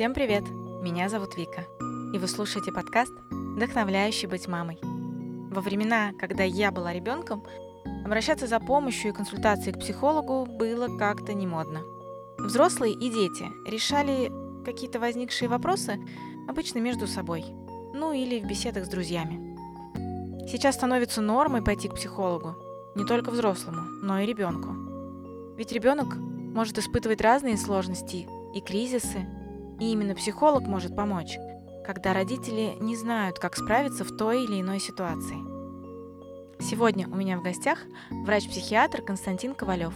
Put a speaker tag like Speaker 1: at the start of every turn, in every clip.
Speaker 1: Всем привет! Меня зовут Вика, и вы слушаете подкаст «Вдохновляющий быть мамой». Во времена, когда я была ребенком, обращаться за помощью и консультацией к психологу было как-то не модно. Взрослые и дети решали какие-то возникшие вопросы обычно между собой, ну или в беседах с друзьями. Сейчас становится нормой пойти к психологу, не только взрослому, но и ребенку. Ведь ребенок может испытывать разные сложности и кризисы, и именно психолог может помочь, когда родители не знают, как справиться в той или иной ситуации. Сегодня у меня в гостях врач-психиатр Константин Ковалев,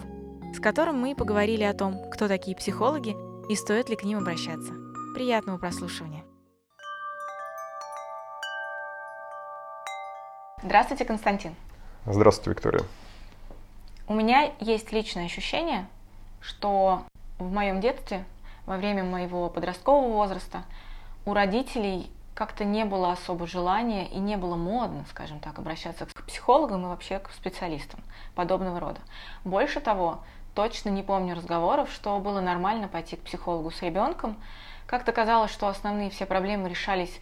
Speaker 1: с которым мы поговорили о том, кто такие психологи и стоит ли к ним обращаться. Приятного прослушивания. Здравствуйте, Константин.
Speaker 2: Здравствуйте, Виктория.
Speaker 1: У меня есть личное ощущение, что в моем детстве во время моего подросткового возраста у родителей как-то не было особо желания и не было модно, скажем так, обращаться к психологам и вообще к специалистам подобного рода. Больше того, точно не помню разговоров, что было нормально пойти к психологу с ребенком. Как-то казалось, что основные все проблемы решались,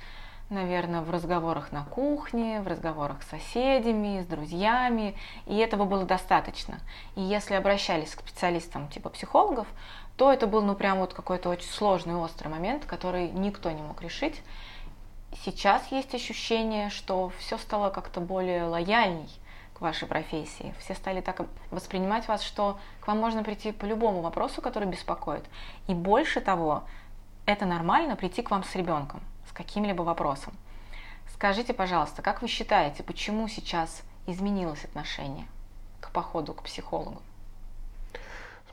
Speaker 1: наверное, в разговорах на кухне, в разговорах с соседями, с друзьями, и этого было достаточно. И если обращались к специалистам типа психологов, то это был, ну, прям вот какой-то очень сложный, острый момент, который никто не мог решить. Сейчас есть ощущение, что все стало как-то более лояльней к вашей профессии. Все стали так воспринимать вас, что к вам можно прийти по любому вопросу, который беспокоит. И больше того, это нормально прийти к вам с ребенком, с каким-либо вопросом. Скажите, пожалуйста, как вы считаете, почему сейчас изменилось отношение к походу к психологу?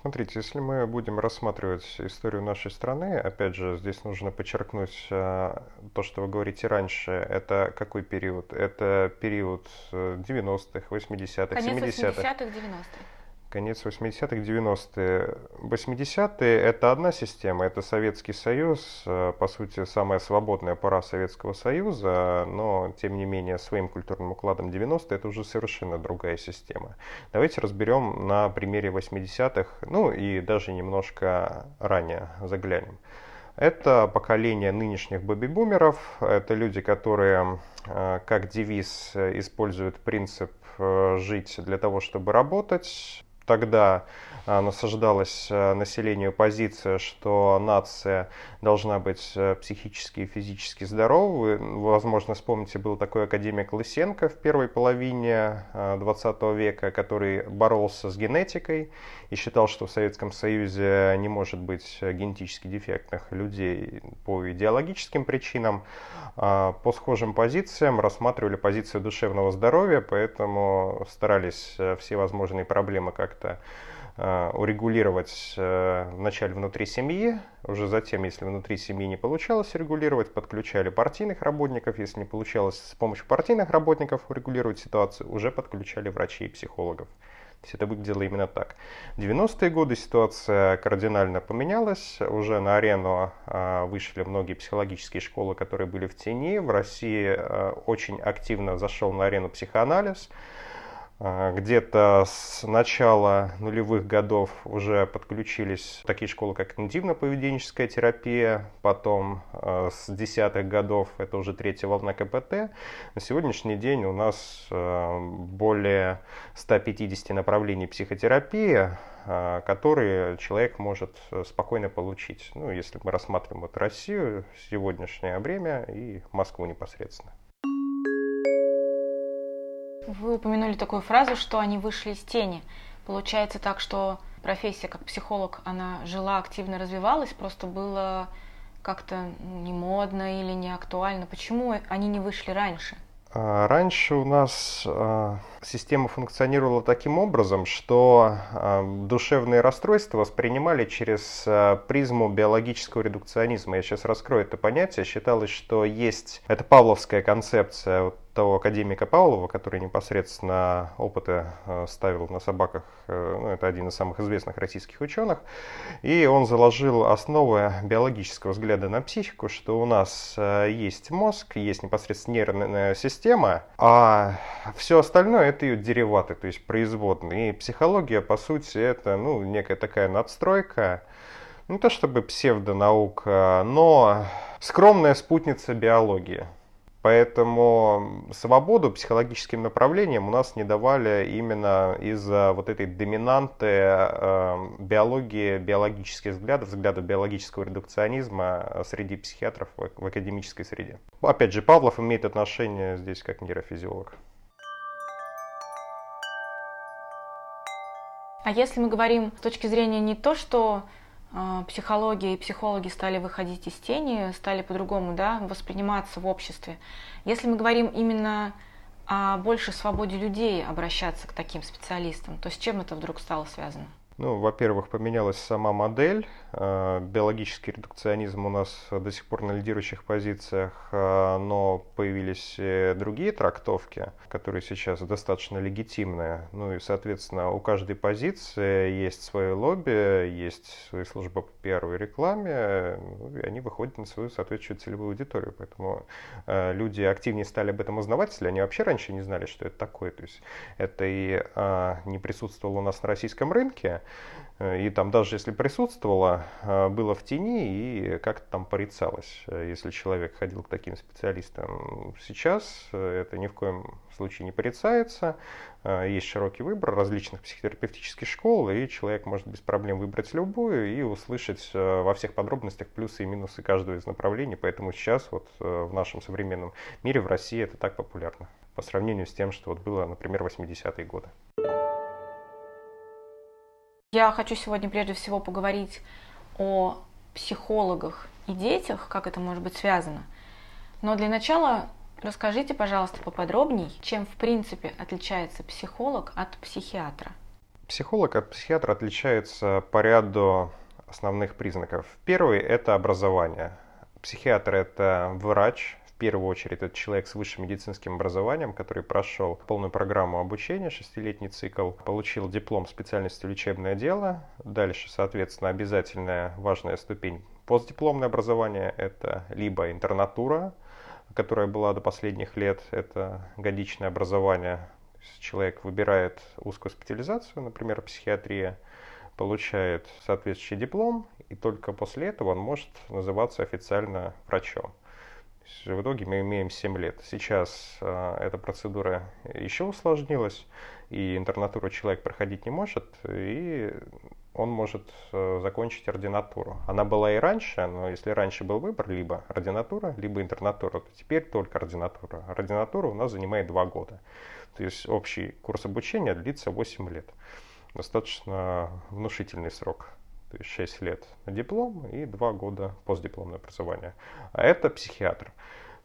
Speaker 2: Смотрите, если мы будем рассматривать историю нашей страны, опять же, здесь нужно подчеркнуть э, то, что вы говорите раньше. Это какой период? Это период 90-х, 80-х, 70-х.
Speaker 1: 80-х, 90-х
Speaker 2: конец 80-х, 90-е. 80-е – это одна система, это Советский Союз, э, по сути, самая свободная пора Советского Союза, но, тем не менее, своим культурным укладом 90-е – это уже совершенно другая система. Давайте разберем на примере 80-х, ну и даже немножко ранее заглянем. Это поколение нынешних бэби-бумеров, это люди, которые э, как девиз используют принцип э, жить для того, чтобы работать, тогда насаждалась а, населению позиция, что нация должна быть а, психически и физически здоровой. возможно, вспомните, был такой академик Лысенко в первой половине 20 века, который боролся с генетикой и считал, что в Советском Союзе не может быть генетически дефектных людей по идеологическим причинам. По схожим позициям рассматривали позицию душевного здоровья, поэтому старались все возможные проблемы как-то Э, урегулировать э, вначале внутри семьи, уже затем, если внутри семьи не получалось регулировать, подключали партийных работников, если не получалось с помощью партийных работников урегулировать ситуацию, уже подключали врачей и психологов. То есть это выглядело именно так. В 90-е годы ситуация кардинально поменялась. Уже на арену э, вышли многие психологические школы, которые были в тени. В России очень активно зашел на арену психоанализ. А, где-то с начала нулевых годов уже подключились такие школы, как когнитивно-поведенческая терапия, потом а, с десятых годов это уже третья волна КПТ. На сегодняшний день у нас а, более 150 направлений психотерапии, которые человек может спокойно получить. Ну, если мы рассматриваем вот Россию, сегодняшнее время и Москву непосредственно.
Speaker 1: Вы упомянули такую фразу, что они вышли из тени. Получается так, что профессия как психолог, она жила, активно развивалась, просто было как-то не модно или не актуально. Почему они не вышли раньше?
Speaker 2: А, раньше у нас а, система функционировала таким образом, что а, душевные расстройства воспринимали через призму биологического редукционизма. Я сейчас раскрою это понятие. Считалось, что есть... Это павловская концепция того академика Павлова, который непосредственно опыты э, ставил на собаках, э, ну, это один из самых известных российских ученых, и он заложил основы биологического взгляда на психику, что у нас э, есть мозг, есть непосредственно нервная система, а все остальное это ее дериваты, то есть производные. И психология, по сути, это ну, некая такая надстройка, не то чтобы псевдонаука, но скромная спутница биологии. Поэтому свободу психологическим направлениям у нас не давали именно из-за вот этой доминанты э, биологии, биологических взглядов, взглядов биологического редукционизма среди психиатров в, академической среде. Опять же, Павлов имеет отношение здесь как нейрофизиолог.
Speaker 1: А если мы говорим с точки зрения не то, что э, психология и психологи стали выходить из тени, стали по-другому да, восприниматься в обществе, если мы говорим именно о большей свободе людей обращаться к таким специалистам, то с чем это вдруг стало связано?
Speaker 2: Ну, во-первых, поменялась сама модель. Э, биологический редукционизм у нас до сих пор на лидирующих позициях, э, но появились другие трактовки, которые сейчас достаточно легитимные. Ну и, соответственно, у каждой позиции есть свое лобби, есть свои службы по первой рекламе, ну, и они выходят на свою соответствующую целевую аудиторию. Поэтому э, люди активнее стали об этом узнавать, если они вообще раньше не знали, что это такое. То есть это и не присутствовало у нас на российском рынке, и там даже если присутствовало, э, было в тени и как-то там порицалось, э, если человек ходил к таким специалистам. Сейчас это ни в коем случае не порицается. Есть широкий выбор различных психотерапевтических школ, и человек может без проблем выбрать любую и услышать во всех подробностях плюсы и минусы каждого из направлений. Поэтому сейчас вот в нашем современном мире в России это так популярно по сравнению с тем, что вот было, например, 80-е годы.
Speaker 1: Я хочу сегодня прежде всего поговорить о психологах и детях, как это может быть связано. Но для начала расскажите, пожалуйста, поподробней, чем в принципе отличается психолог от психиатра.
Speaker 2: Психолог от психиатра отличается по ряду основных признаков. Первый – это образование. Психиатр – это врач, первую очередь это человек с высшим медицинским образованием, который прошел полную программу обучения, шестилетний цикл, получил диплом специальности лечебное дело. Дальше, соответственно, обязательная важная ступень постдипломное образование – это либо интернатура, которая была до последних лет, это годичное образование. Человек выбирает узкую специализацию, например, психиатрия, получает соответствующий диплом, и только после этого он может называться официально врачом в итоге мы имеем 7 лет. Сейчас э, эта процедура еще усложнилась, и интернатуру человек проходить не может, и он может э, закончить ординатуру. Она была и раньше, но если раньше был выбор либо ординатура, либо интернатура, то теперь только ординатура. Ординатура у нас занимает 2 года. То есть общий курс обучения длится 8 лет. Достаточно внушительный срок то есть 6 лет на диплом и 2 года постдипломное образование. А это психиатр.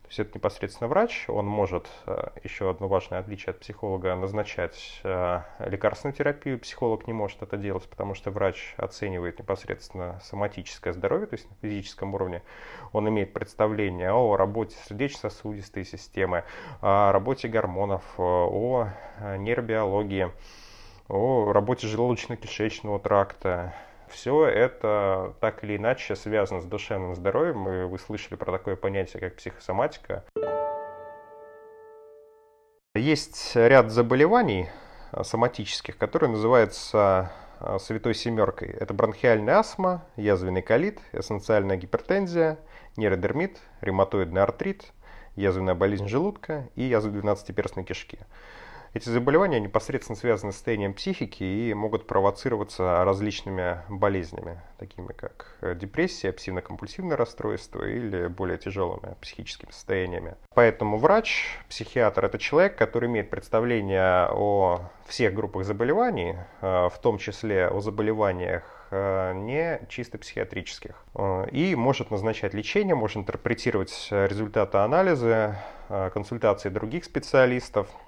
Speaker 2: То есть это непосредственно врач, он может, э, еще одно важное отличие от психолога, назначать э, лекарственную терапию. Психолог не может это делать, потому что врач оценивает непосредственно соматическое здоровье, то есть на физическом уровне. Он имеет представление о работе сердечно-сосудистой системы, о работе гормонов, о нейробиологии, о работе желудочно-кишечного тракта, все это так или иначе связано с душевным здоровьем, и вы слышали про такое понятие, как психосоматика. Есть ряд заболеваний а, соматических, которые называются а, святой семеркой. Это бронхиальная астма, язвенный колит, эссенциальная гипертензия, нейродермит, ревматоидный артрит, язвенная болезнь желудка и язва 12-перстной кишки. Эти заболевания непосредственно связаны с состоянием психики и могут провоцироваться различными болезнями, такими как депрессия, обсессивно-компульсивное расстройство или более тяжелыми психическими состояниями. Поэтому врач, психиатр – это человек, который имеет представление о всех группах заболеваний, э, в том числе о заболеваниях э, не чисто психиатрических. Э, и может назначать лечение, может интерпретировать результаты анализа, консультации других специалистов –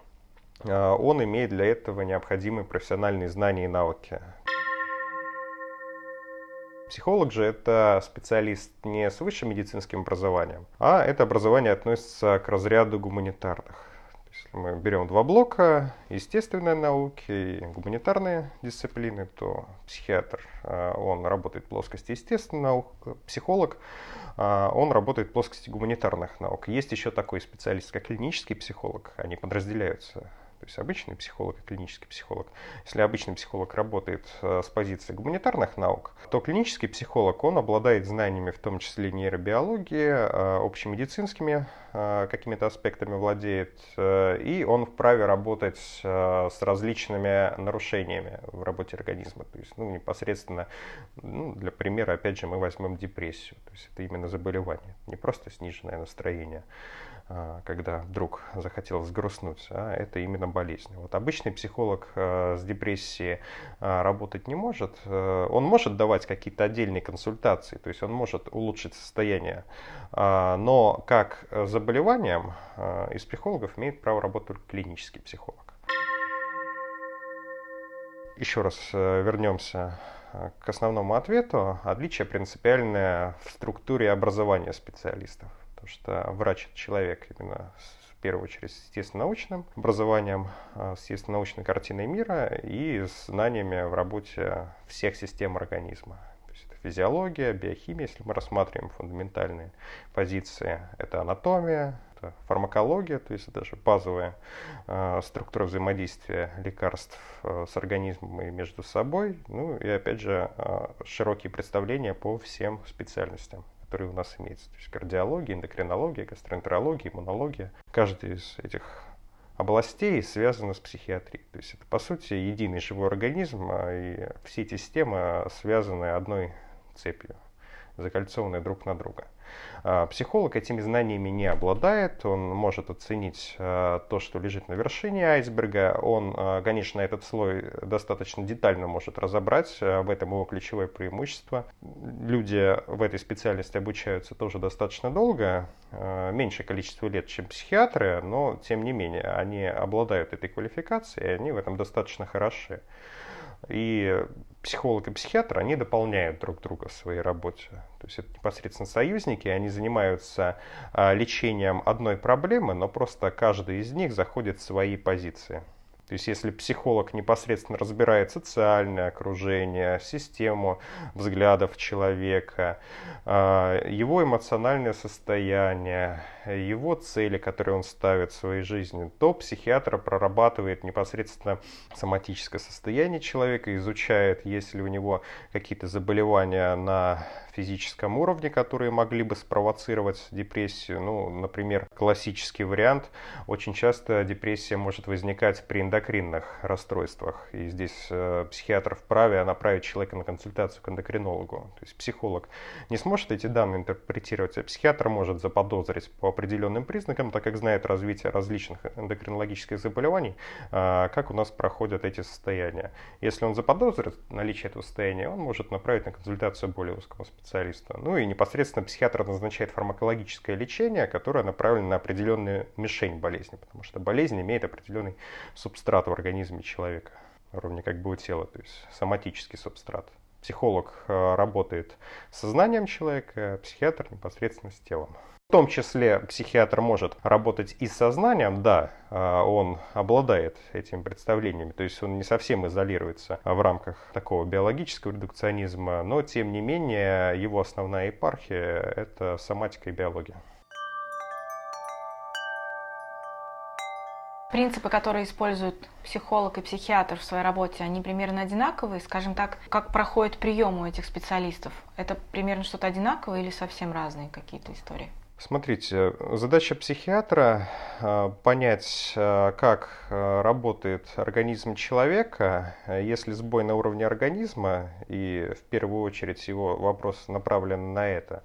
Speaker 2: он имеет для этого необходимые профессиональные знания и навыки. Психолог же это специалист не с высшим медицинским образованием, а это образование относится к разряду гуманитарных. Если мы берем два блока, естественные науки и гуманитарные дисциплины, то психиатр, а, он работает в плоскости естественных наук, психолог, а, он работает в плоскости гуманитарных наук. Есть еще такой специалист, как клинический психолог, они подразделяются есть обычный психолог и клинический психолог. Если обычный психолог работает э, с позиции гуманитарных наук, то клинический психолог, он обладает знаниями в том числе нейробиологии, э, общемедицинскими э, какими-то аспектами владеет, и он вправе работать с различными нарушениями в работе организма. То есть ну, непосредственно, ну, для примера, опять же, мы возьмем депрессию. То есть это именно заболевание, не просто сниженное настроение. А, когда вдруг захотел сгрустнуть, а это именно болезнь. Вот обычный психолог а, с депрессией а, работать не может. Он может давать какие-то отдельные консультации, то есть он может улучшить состояние, но как заболеванием из психологов имеет право работать только клинический психолог. Еще раз вернемся к основному ответу. Отличие принципиальное в структуре образования специалистов. Потому что врач – это человек именно в первую очередь с естественно-научным образованием, а, с естественно-научной картиной мира и с знаниями в работе всех систем организма. То есть это физиология, биохимия, если мы рассматриваем фундаментальные позиции. Это анатомия, это фармакология, то есть даже базовая э, структура взаимодействия лекарств э, с организмом и между собой. Ну и опять же э, широкие представления по всем специальностям которые у нас имеются. То есть кардиология, эндокринология, гастроэнтерология, иммунология. Каждая из этих областей связана с психиатрией. То есть это, по сути, единый живой организм, а и все эти системы связаны одной цепью, закольцованные друг на друга. А, психолог этими знаниями не обладает, он может оценить а, то, что лежит на вершине айсберга, он, а, конечно, этот слой достаточно детально может разобрать, в этом его ключевое преимущество. Люди в этой специальности обучаются тоже достаточно долго, меньшее количество лет, чем психиатры, но тем не менее они обладают этой квалификацией, и они в этом достаточно хороши. И психолог и психиатр, они дополняют друг друга в своей работе. То есть это непосредственно союзники, они занимаются а, лечением одной проблемы, но просто каждый из них заходит в свои позиции. То есть если психолог непосредственно разбирает социальное окружение, систему взглядов человека, а, его эмоциональное состояние, его цели, которые он ставит в своей жизни, то психиатр прорабатывает непосредственно соматическое состояние человека, изучает, есть ли у него какие-то заболевания на физическом уровне, которые могли бы спровоцировать депрессию. Ну, например, классический вариант. Очень часто депрессия может возникать при эндокринных расстройствах. И здесь э, психиатр вправе направить человека на консультацию к эндокринологу. То есть психолог не сможет эти данные интерпретировать, а психиатр может заподозрить по определенным признакам, так как знает развитие различных эндокринологических заболеваний, э, как у нас проходят эти состояния. Если он заподозрит наличие этого состояния, он может направить на консультацию более узкого специалиста. Ну и непосредственно психиатр назначает фармакологическое лечение, которое направлено на определенную мишень болезни, потому что болезнь имеет определенный субстрат в организме человека, ровно как бы у тела, то есть соматический субстрат. Психолог э, работает с сознанием человека, психиатр непосредственно с телом. В том числе психиатр может работать и с сознанием, да, а, он обладает этими представлениями, то есть он не совсем изолируется в рамках такого биологического редукционизма, но тем не менее его основная епархия – это соматика и биология.
Speaker 1: Принципы, которые используют психолог и психиатр в своей работе, они примерно одинаковые, скажем так, как проходит прием у этих специалистов? Это примерно что-то одинаковое или совсем разные какие-то истории?
Speaker 2: Смотрите, задача психиатра э, понять, э, как э, работает организм человека. Если сбой на уровне организма, и в первую очередь его вопрос направлен на это,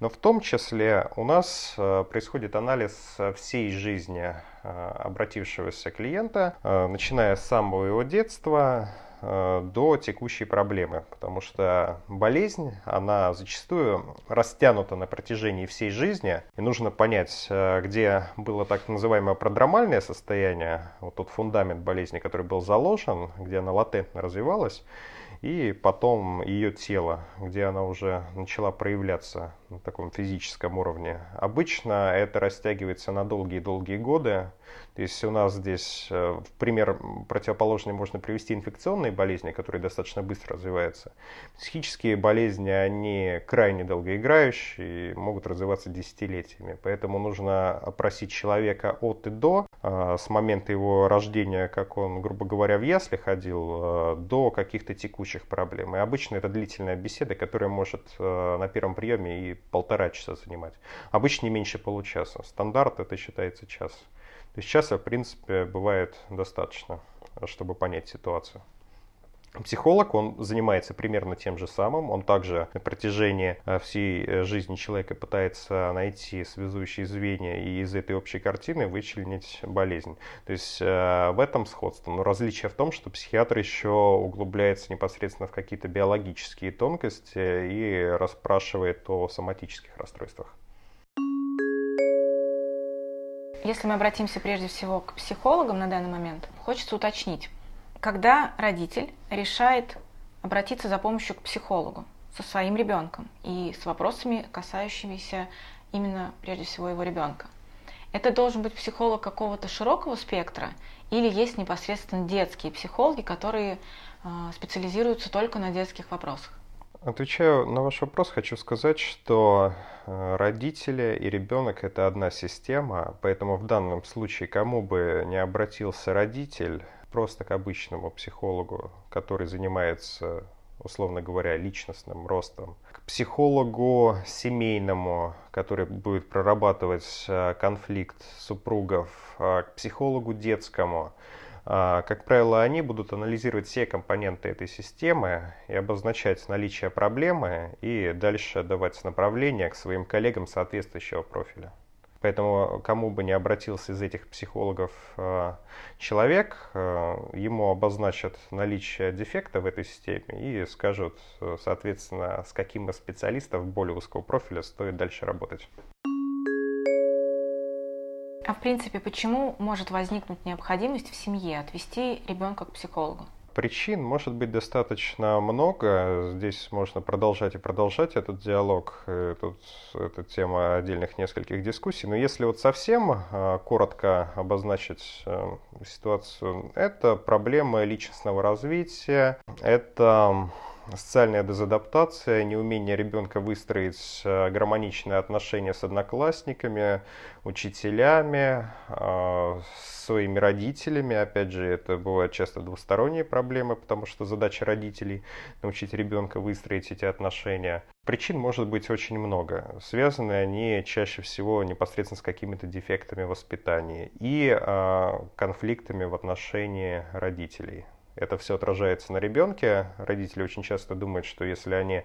Speaker 2: но в том числе у нас происходит анализ всей жизни обратившегося клиента, начиная с самого его детства, до текущей проблемы, потому что болезнь, она зачастую растянута на протяжении всей жизни, и нужно понять, э, где было так называемое продромальное состояние, вот тот фундамент болезни, который был заложен, где она латентно развивалась, и потом ее тело, где она уже начала проявляться на таком физическом уровне. Обычно это растягивается на долгие-долгие годы. То есть у нас здесь э, в пример противоположный можно привести инфекционные болезни, которые достаточно быстро развиваются. Психические болезни, они крайне долгоиграющие и могут развиваться десятилетиями. Поэтому нужно опросить человека от и до, э, с момента его рождения, как он, грубо говоря, в ясли ходил, э, до каких-то текущих проблем. И обычно это длительная беседа, которая может на первом приеме и полтора часа занимать. Обычно не меньше получаса. Стандарт это считается час. То есть часа, в принципе, бывает достаточно, чтобы понять ситуацию. Психолог, он занимается примерно тем же самым. Он также на протяжении э, всей э, жизни человека пытается найти связующие звенья и из этой общей картины вычленить болезнь. То есть э, в этом сходство. Но различие в том, что психиатр еще углубляется непосредственно в какие-то биологические тонкости и расспрашивает о соматических расстройствах.
Speaker 1: Если мы обратимся прежде всего к психологам на данный момент, хочется уточнить, когда родитель решает обратиться за помощью к психологу со своим ребенком и с вопросами, касающимися именно прежде всего его ребенка. Это должен быть психолог какого-то широкого спектра или есть непосредственно детские психологи, которые э, специализируются только на детских вопросах?
Speaker 2: Отвечаю на ваш вопрос, хочу сказать, что э, родители и ребенок это одна система, поэтому в данном случае кому бы не обратился родитель, просто к обычному психологу, который занимается, условно говоря, личностным ростом, к психологу семейному, который будет прорабатывать э, конфликт супругов, э, к психологу детскому. Э, как правило, они будут анализировать все компоненты этой системы и обозначать наличие проблемы и дальше давать направление к своим коллегам соответствующего профиля. Поэтому кому бы не обратился из этих психологов э, человек, э, ему обозначат наличие дефекта в этой системе и скажут, э, соответственно, с каким из специалистов более узкого профиля стоит дальше работать.
Speaker 1: А в принципе, почему может возникнуть необходимость в семье отвести ребенка к психологу?
Speaker 2: Причин может быть достаточно много. Здесь можно продолжать и продолжать этот диалог. Тут это тема отдельных нескольких дискуссий. Но если вот совсем а, коротко обозначить э, ситуацию, это проблемы личностного развития, это социальная дезадаптация, неумение ребенка выстроить э, гармоничные отношения с одноклассниками, учителями, э, своими родителями. Опять же, это бывают часто двусторонние проблемы, потому что задача родителей научить ребенка выстроить эти отношения. Причин может быть очень много. Связаны они чаще всего непосредственно с какими-то дефектами воспитания и э, конфликтами в отношении родителей это все отражается на ребенке. Родители очень часто думают, что если они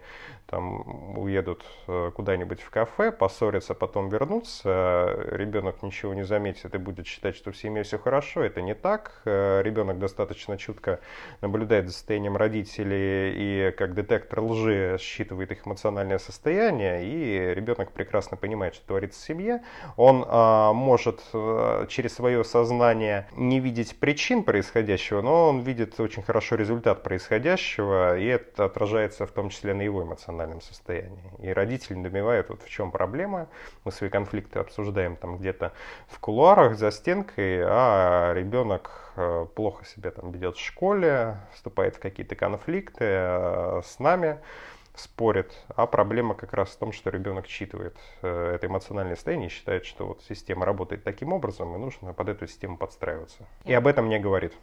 Speaker 2: там уедут э, куда-нибудь в кафе, поссорятся, потом вернутся, ребенок ничего не заметит и будет считать, что в семье все хорошо. Это не так. Э, ребенок достаточно чутко наблюдает за состоянием родителей и как детектор лжи считывает их эмоциональное состояние, и ребенок прекрасно понимает, что творится в семье. Он а, может а, через свое сознание не видеть причин происходящего, но он видит очень хорошо результат происходящего, и это отражается в том числе на его эмоциональном состоянии. И родители недоумевают, вот в чем проблема. Мы свои конфликты обсуждаем там где-то в кулуарах, за стенкой, а ребенок э, плохо себя там ведет в школе, вступает в какие-то конфликты э, с нами спорит, а проблема как раз в том, что ребенок считывает э, это эмоциональное состояние и считает, что вот система работает таким образом, и нужно под эту систему подстраиваться. И об этом не говорит.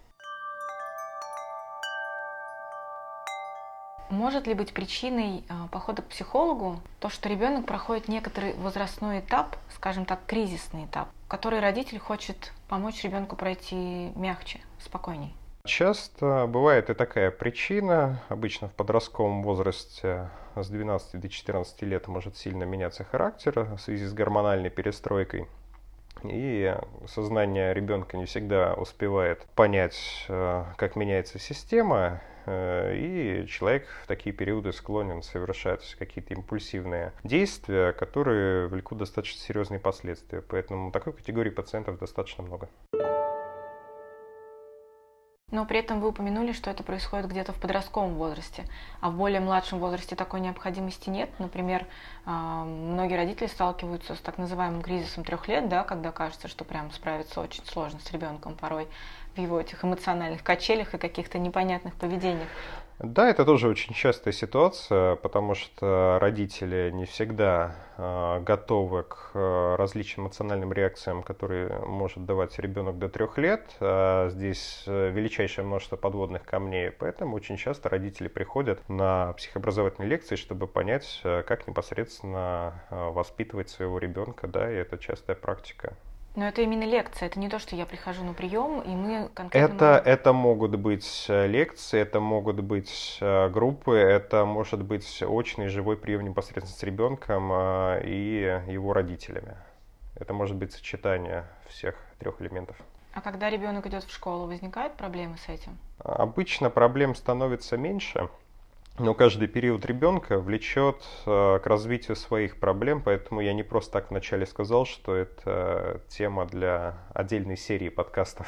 Speaker 1: Может ли быть причиной а, похода к психологу то, что ребенок проходит некоторый возрастной этап, скажем так, кризисный этап, который родитель хочет помочь ребенку пройти мягче, спокойней?
Speaker 2: Часто бывает и такая причина. Обычно в подростковом возрасте с 12 до 14 лет может сильно меняться характер в связи с гормональной перестройкой. И сознание ребенка не всегда успевает понять, э, как меняется система, и человек в такие периоды склонен совершать какие-то импульсивные действия, которые влекут достаточно серьезные последствия. Поэтому такой категории пациентов достаточно много.
Speaker 1: Но при этом вы упомянули, что это происходит где-то в подростковом возрасте, а в более младшем возрасте такой необходимости нет. Например, а, многие родители сталкиваются с так называемым кризисом трех лет, да, когда кажется, что прям справиться очень сложно с ребенком порой в его этих эмоциональных качелях и каких-то непонятных поведениях.
Speaker 2: Да, это тоже очень частая ситуация, потому что родители не всегда э, готовы к э, различным эмоциональным реакциям, которые может давать ребенок до трех лет. А здесь э, величайшее множество подводных камней, поэтому очень часто родители приходят на психообразовательные лекции, чтобы понять, э, как непосредственно воспитывать своего ребенка, да, и это частая практика.
Speaker 1: Но это именно лекция, это не то, что я прихожу на прием, и мы конкретно...
Speaker 2: Это, можем... это могут быть э, лекции, это могут быть э, группы, это может быть очный живой прием непосредственно с ребенком э, и его родителями. Это может быть сочетание всех трех элементов.
Speaker 1: А когда ребенок идет в школу, возникают проблемы с этим?
Speaker 2: Обычно проблем становится меньше. Но каждый период ребенка влечет э, к развитию своих проблем, поэтому я не просто так вначале сказал, что это тема для отдельной серии подкастов.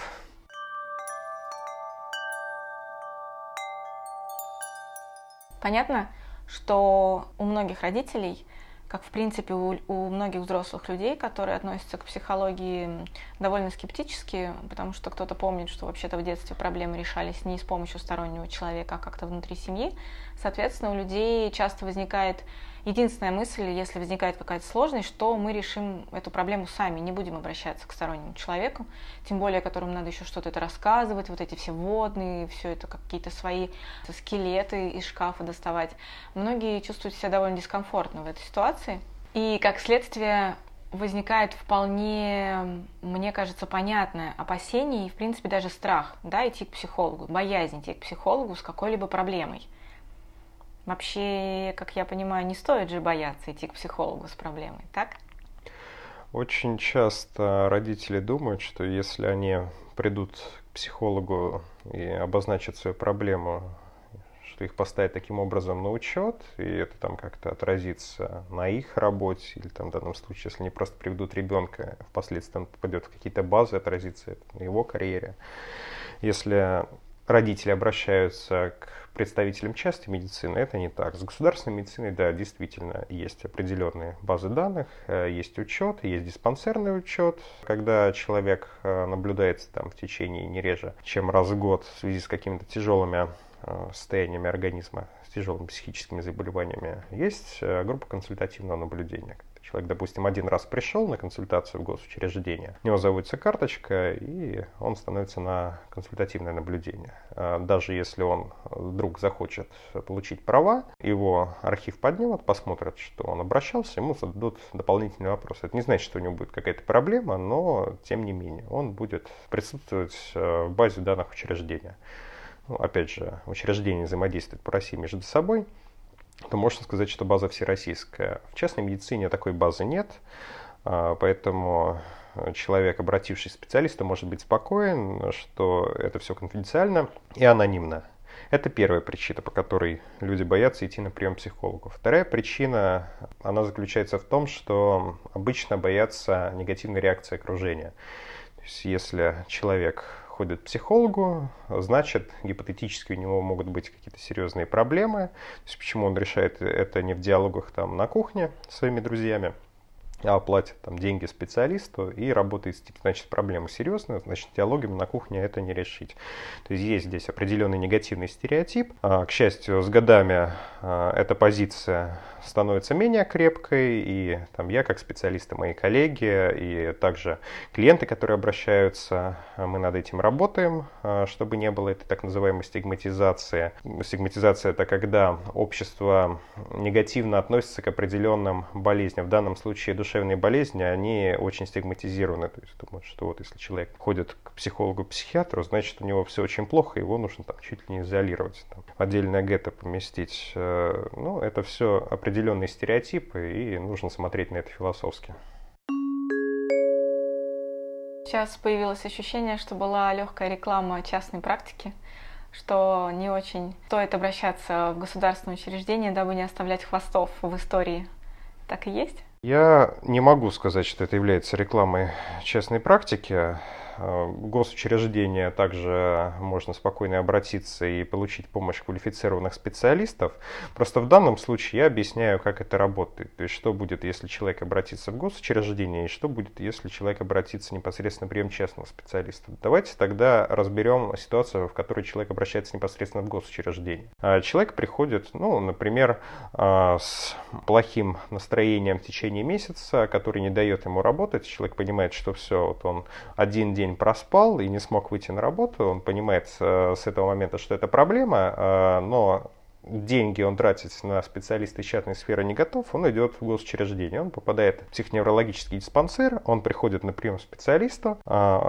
Speaker 1: Понятно, что у многих родителей как в принципе у, у многих взрослых людей, которые относятся к психологии довольно скептически, потому что кто-то помнит, что вообще-то в детстве проблемы решались не с помощью стороннего человека, а как-то внутри семьи. Соответственно, у людей часто возникает единственная мысль, если возникает какая-то сложность, что мы решим эту проблему сами, не будем обращаться к стороннему человеку, тем более которому надо еще что-то это рассказывать, вот эти все водные, все это какие-то свои скелеты из шкафа доставать. Многие чувствуют себя довольно дискомфортно в этой ситуации. И как следствие возникает вполне, мне кажется, понятное опасение и, в принципе, даже страх, да, идти к психологу, боязнь идти к психологу с какой-либо проблемой. Вообще, как я понимаю, не стоит же бояться идти к психологу с проблемой, так?
Speaker 2: Очень часто родители думают, что если они придут к психологу и обозначат свою проблему, что их поставят таким образом на учет, и это там как-то отразится на их работе, или там в данном случае, если они просто приведут ребенка, впоследствии он попадет в какие-то базы, отразится это на его карьере. Если родители обращаются к представителям частной медицины, это не так. С государственной медициной, да, действительно, есть определенные базы данных, э, есть учет, есть диспансерный учет, когда человек э, наблюдается там в течение не реже, чем раз в год в связи с какими-то тяжелыми э, состояниями организма, с тяжелыми психическими заболеваниями. Есть группа консультативного наблюдения, Человек, допустим, один раз пришел на консультацию в госучреждение, у него заводится карточка, и он становится на консультативное наблюдение. А даже если он вдруг захочет получить права, его архив поднимут, посмотрят, что он обращался, ему зададут дополнительные вопросы. Это не значит, что у него будет какая-то проблема, но тем не менее он будет присутствовать э, в базе данных учреждения. Ну, опять же, учреждения взаимодействуют по России между собой – то можно сказать, что база всероссийская. В частной медицине такой базы нет, а, поэтому человек, обратившись к специалисту, может быть спокоен, что это все конфиденциально и анонимно. Это первая причина, по которой люди боятся идти на прием психологу. Вторая причина, она заключается в том, что обычно боятся негативной реакции окружения. То есть если человек ходит к психологу, значит, гипотетически у него могут быть какие-то серьезные проблемы. То есть почему он решает это не в диалогах там на кухне с своими друзьями, платит там деньги специалисту и работает с типа, значит, проблема серьезная, значит, диалогами на кухне это не решить. То есть есть здесь определенный негативный стереотип. А, к счастью, с годами а, эта позиция становится менее крепкой, и там я как специалист и мои коллеги, и также клиенты, которые обращаются, мы над этим работаем, а, чтобы не было этой так называемой стигматизации. Стигматизация это когда общество негативно относится к определенным болезням. В данном случае душевные болезни, они очень стигматизированы. То есть думают, что вот если человек ходит к психологу-психиатру, значит у него все очень плохо, его нужно там чуть ли не изолировать, там, отдельное гетто поместить. Э, ну, это все определенные стереотипы, и нужно смотреть на это философски.
Speaker 1: Сейчас появилось ощущение, что была легкая реклама частной практики, что не очень стоит обращаться в государственное учреждение, дабы не оставлять хвостов в истории. Так и есть?
Speaker 2: Я не могу сказать, что это является рекламой частной практики. Э, госучреждения также можно спокойно обратиться и получить помощь квалифицированных специалистов. Просто в данном случае я объясняю, как это работает. То есть, что будет, если человек обратится в госучреждение, и что будет, если человек обратится непосредственно прием частного специалиста. Давайте тогда разберем ситуацию, в которой человек обращается непосредственно в госучреждение. А человек приходит, ну, например, а, с плохим настроением в течение месяца, который не дает ему работать. Человек понимает, что все, вот он один день проспал и не смог выйти на работу. Он понимает э, с этого момента, что это проблема, э, но деньги он тратит на специалиста из частной сферы не готов, он идет в госучреждение. Он попадает в психоневрологический диспансер, он приходит на прием специалиста.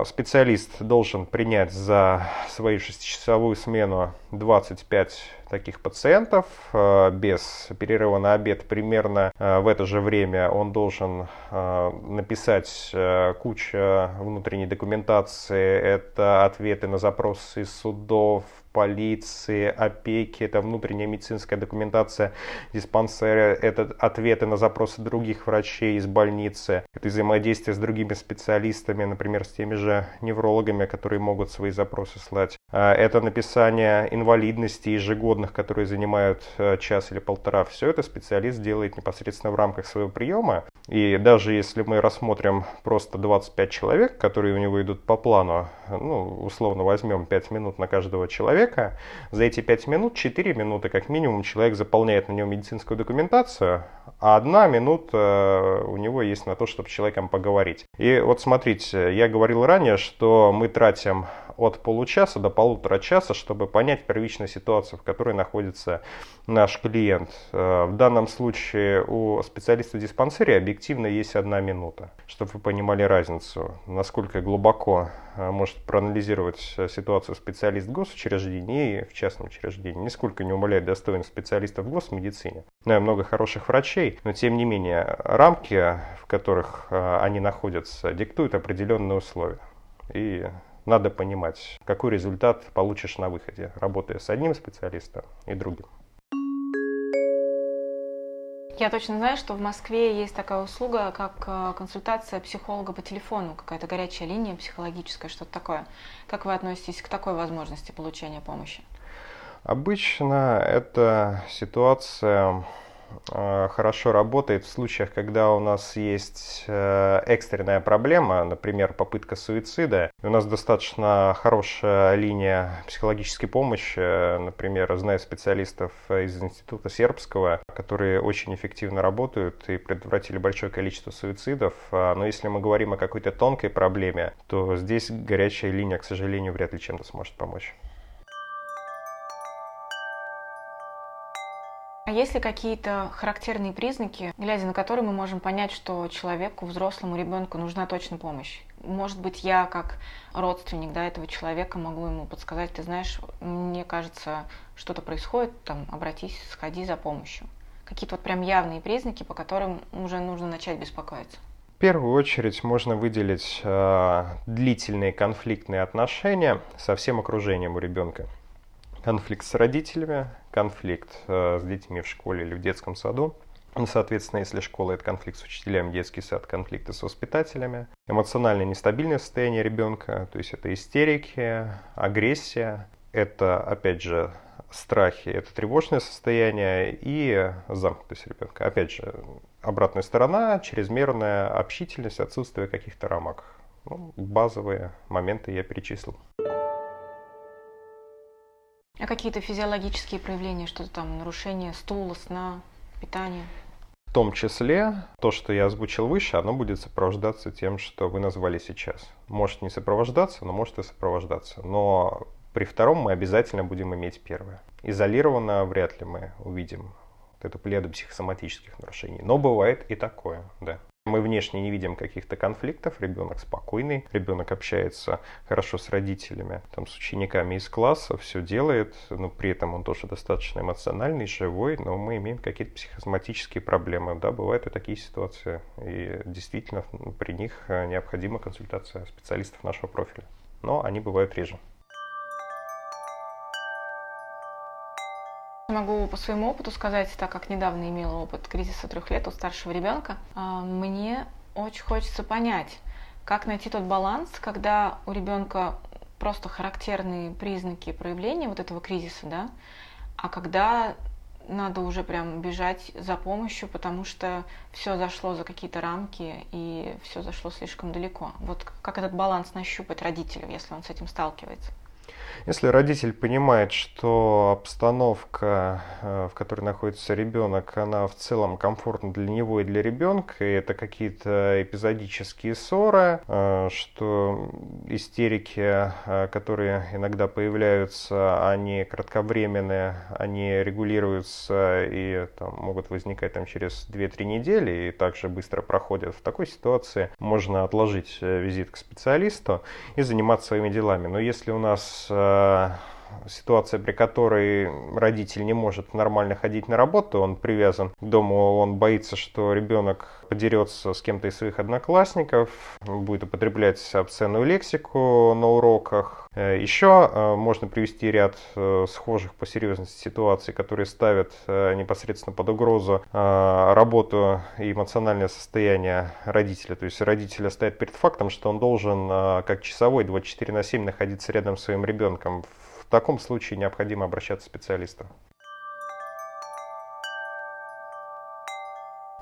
Speaker 2: Специалист должен принять за свою шестичасовую смену 25 таких пациентов а, без перерыва на обед примерно а, в это же время он должен написать кучу внутренней документации, это ответы на запросы судов, полиции, опеки, это внутренняя медицинская документация диспансера, это ответы на запросы других врачей из больницы, это взаимодействие с другими специалистами, например, с теми же неврологами, которые могут свои запросы слать. А, это написание инвалидности ежегодных, которые занимают э, час или полтора. Все это специалист делает непосредственно в рамках своего приема. И даже если мы рассмотрим просто 25 человек, которые у него идут по плану, ну, условно возьмем 5 минут на каждого человека, за эти 5 минут, 4 минуты как минимум человек заполняет на нем медицинскую документацию, а одна минута э, у него есть на то, чтобы с человеком поговорить. И вот смотрите, я говорил ранее, что мы тратим от получаса до полутора часа, чтобы понять первичную ситуацию, в которой находится наш клиент. Э, в данном случае у специалиста в диспансере объективно есть одна минута, чтобы вы понимали разницу, насколько глубоко э, может проанализировать ситуацию специалист в госучреждении и в частном учреждении. Нисколько не умаляет достоинств специалистов в госмедицине. Знаю много хороших врачей, но тем не менее рамки, в которых э, они находятся, диктуют определенные условия. И надо понимать, какой результат получишь на выходе, работая с одним специалистом и другим.
Speaker 1: Я точно знаю, что в Москве есть такая услуга, как э, консультация психолога по телефону, какая-то горячая линия психологическая, что-то такое. Как вы относитесь к такой возможности получения помощи?
Speaker 2: Обычно эта ситуация хорошо работает в случаях, когда у нас есть э, экстренная проблема, например, попытка суицида. У нас достаточно хорошая линия психологической помощи. Например, знаю специалистов из Института Сербского, которые очень эффективно работают и предотвратили большое количество суицидов. А, но если мы говорим о какой-то тонкой проблеме, то здесь горячая линия, к сожалению, вряд ли чем-то сможет помочь.
Speaker 1: А есть ли какие-то характерные признаки, глядя на которые мы можем понять, что человеку, взрослому ребенку нужна точно помощь? Может быть, я как родственник да, этого человека могу ему подсказать, ты знаешь, мне кажется, что-то происходит, там, обратись, сходи за помощью. Какие-то вот прям явные признаки, по которым уже нужно начать беспокоиться.
Speaker 2: В первую очередь можно выделить э, длительные конфликтные отношения со всем окружением у ребенка конфликт с родителями, конфликт э, с детьми в школе или в детском саду. Ну, соответственно, если школа – это конфликт с учителями, детский сад – конфликты с воспитателями. Эмоционально нестабильное состояние ребенка, то есть это истерики, агрессия, это, опять же, страхи, это тревожное состояние и замкнутость ребенка. Опять же, обратная сторона – чрезмерная общительность, отсутствие каких-то рамок. Ну, базовые моменты я перечислил.
Speaker 1: А какие-то физиологические проявления, что-то там, нарушение стула, сна, питания?
Speaker 2: В том числе то, что я озвучил выше, оно будет сопровождаться тем, что вы назвали сейчас. Может не сопровождаться, но может и сопровождаться. Но при втором мы обязательно будем иметь первое. Изолированно вряд ли мы увидим вот эту пледу психосоматических нарушений. Но бывает и такое, да. Мы внешне не видим каких-то конфликтов, ребенок спокойный, ребенок общается хорошо с родителями, там, с учениками из класса, все делает, но при этом он тоже достаточно эмоциональный, живой, но мы имеем какие-то психосоматические проблемы. Да, бывают и такие ситуации, и действительно при них э, необходима консультация специалистов нашего профиля, но они бывают реже.
Speaker 1: Могу по своему опыту сказать, так как недавно имела опыт кризиса трех лет у старшего ребенка, а, мне очень хочется понять, как найти тот баланс, когда у ребенка просто характерные признаки проявления вот этого кризиса, да, а когда надо уже прям бежать за помощью, потому что все зашло за какие-то рамки и все зашло слишком далеко. Вот как этот баланс нащупать родителю, если он с этим сталкивается?
Speaker 2: Если родитель понимает, что обстановка, э, в которой находится ребенок, она в целом комфортна для него и для ребенка, и это какие-то эпизодические ссоры, э, что истерики, э, которые иногда появляются, они кратковременные, они регулируются и там, могут возникать там, через 2-3 недели и также быстро проходят. В такой ситуации можно отложить визит к специалисту и заниматься своими делами. Но если у нас Э, ситуация, при которой родитель не может нормально ходить на работу, он привязан к дому, он боится, что ребенок подерется с кем-то из своих одноклассников, будет употреблять обсценную лексику на уроках. Э, Еще э, можно привести ряд схожих по серьезности ситуаций, которые ставят непосредственно под угрозу работу и эмоциональное состояние родителя. То есть родитель стоит перед фактом, что он должен как часовой 24 на 7 находиться рядом с своим ребенком в таком случае необходимо обращаться к специалисту.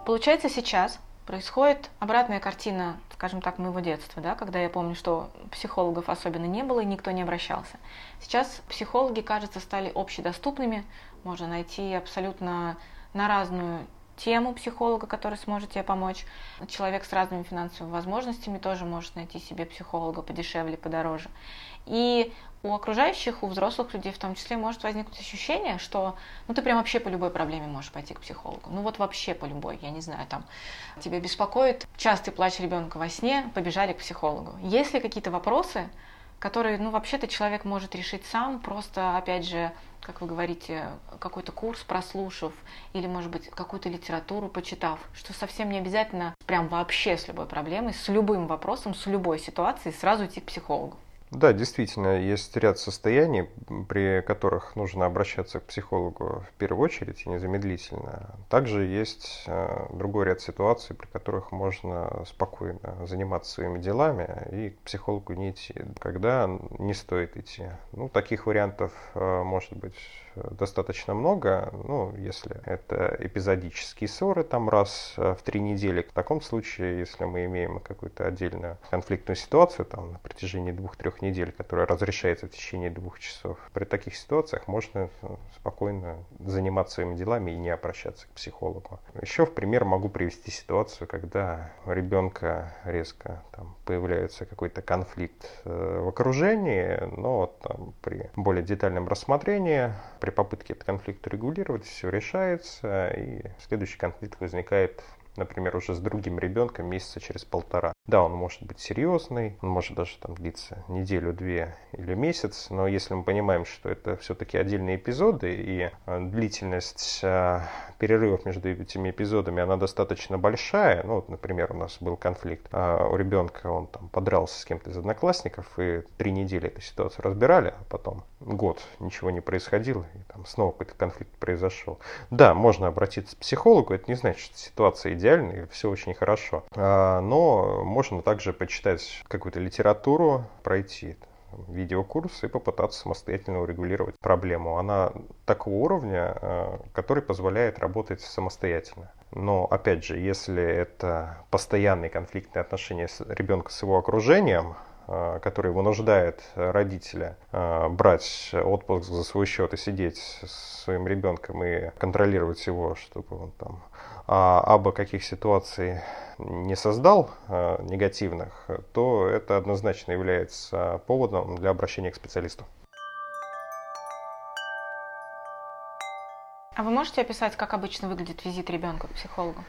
Speaker 1: Получается, сейчас происходит обратная картина, скажем так, моего детства, да, когда я помню, что психологов особенно не было и никто не обращался. Сейчас психологи, кажется, стали общедоступными, можно найти абсолютно на разную тему психолога, который сможет тебе помочь. Человек с разными финансовыми возможностями тоже может найти себе психолога подешевле, подороже. И у окружающих, у взрослых людей в том числе может возникнуть ощущение, что ну ты прям вообще по любой проблеме можешь пойти к психологу. Ну вот вообще по любой, я не знаю, там тебя беспокоит частый плач ребенка во сне, побежали к психологу. Есть ли какие-то вопросы, которые, ну вообще-то человек может решить сам, просто, опять же, как вы говорите, какой-то курс прослушав или, может быть, какую-то литературу почитав, что совсем не обязательно прям вообще с любой проблемой, с любым вопросом, с любой ситуацией сразу идти к психологу.
Speaker 2: Да, действительно, есть ряд состояний, при которых нужно обращаться к психологу в первую очередь и незамедлительно. Также есть э, другой ряд ситуаций, при которых можно спокойно заниматься своими делами и к психологу не идти, когда не стоит идти. Ну, таких вариантов э, может быть достаточно много, ну, если это эпизодические ссоры, там раз в три недели. В таком случае, если мы имеем какую-то отдельную конфликтную ситуацию, там, на протяжении двух-трех недель, которая разрешается в течение двух часов, при таких ситуациях можно спокойно заниматься своими делами и не обращаться к психологу. Еще в пример могу привести ситуацию, когда у ребенка резко там, появляется какой-то конфликт э, в окружении, но там, при более детальном рассмотрении при попытке этот конфликт регулировать все решается, и следующий конфликт возникает например, уже с другим ребенком месяца через полтора. Да, он может быть серьезный, он может даже там длиться неделю, две или месяц, но если мы понимаем, что это все-таки отдельные эпизоды и э, длительность э, перерывов между этими эпизодами, она достаточно большая, ну вот, например, у нас был конфликт, а у ребенка он там подрался с кем-то из одноклассников, и три недели эту ситуацию разбирали, а потом год ничего не происходило, и там снова какой-то конфликт произошел. Да, можно обратиться к психологу, это не значит, что ситуация идеальная, все очень хорошо, а, но можно также почитать какую-то литературу, пройти видеокурс и попытаться самостоятельно урегулировать проблему. Она такого уровня, а, который позволяет работать самостоятельно. Но, опять же, если это постоянные конфликтные отношения с ребенка с его окружением, а, который вынуждает родителя а, брать отпуск за свой счет и сидеть с своим ребенком и контролировать его, чтобы он там а абы каких ситуаций не создал негативных, то это однозначно является поводом для обращения к специалисту.
Speaker 1: А вы можете описать, как обычно выглядит визит ребенка к психологу?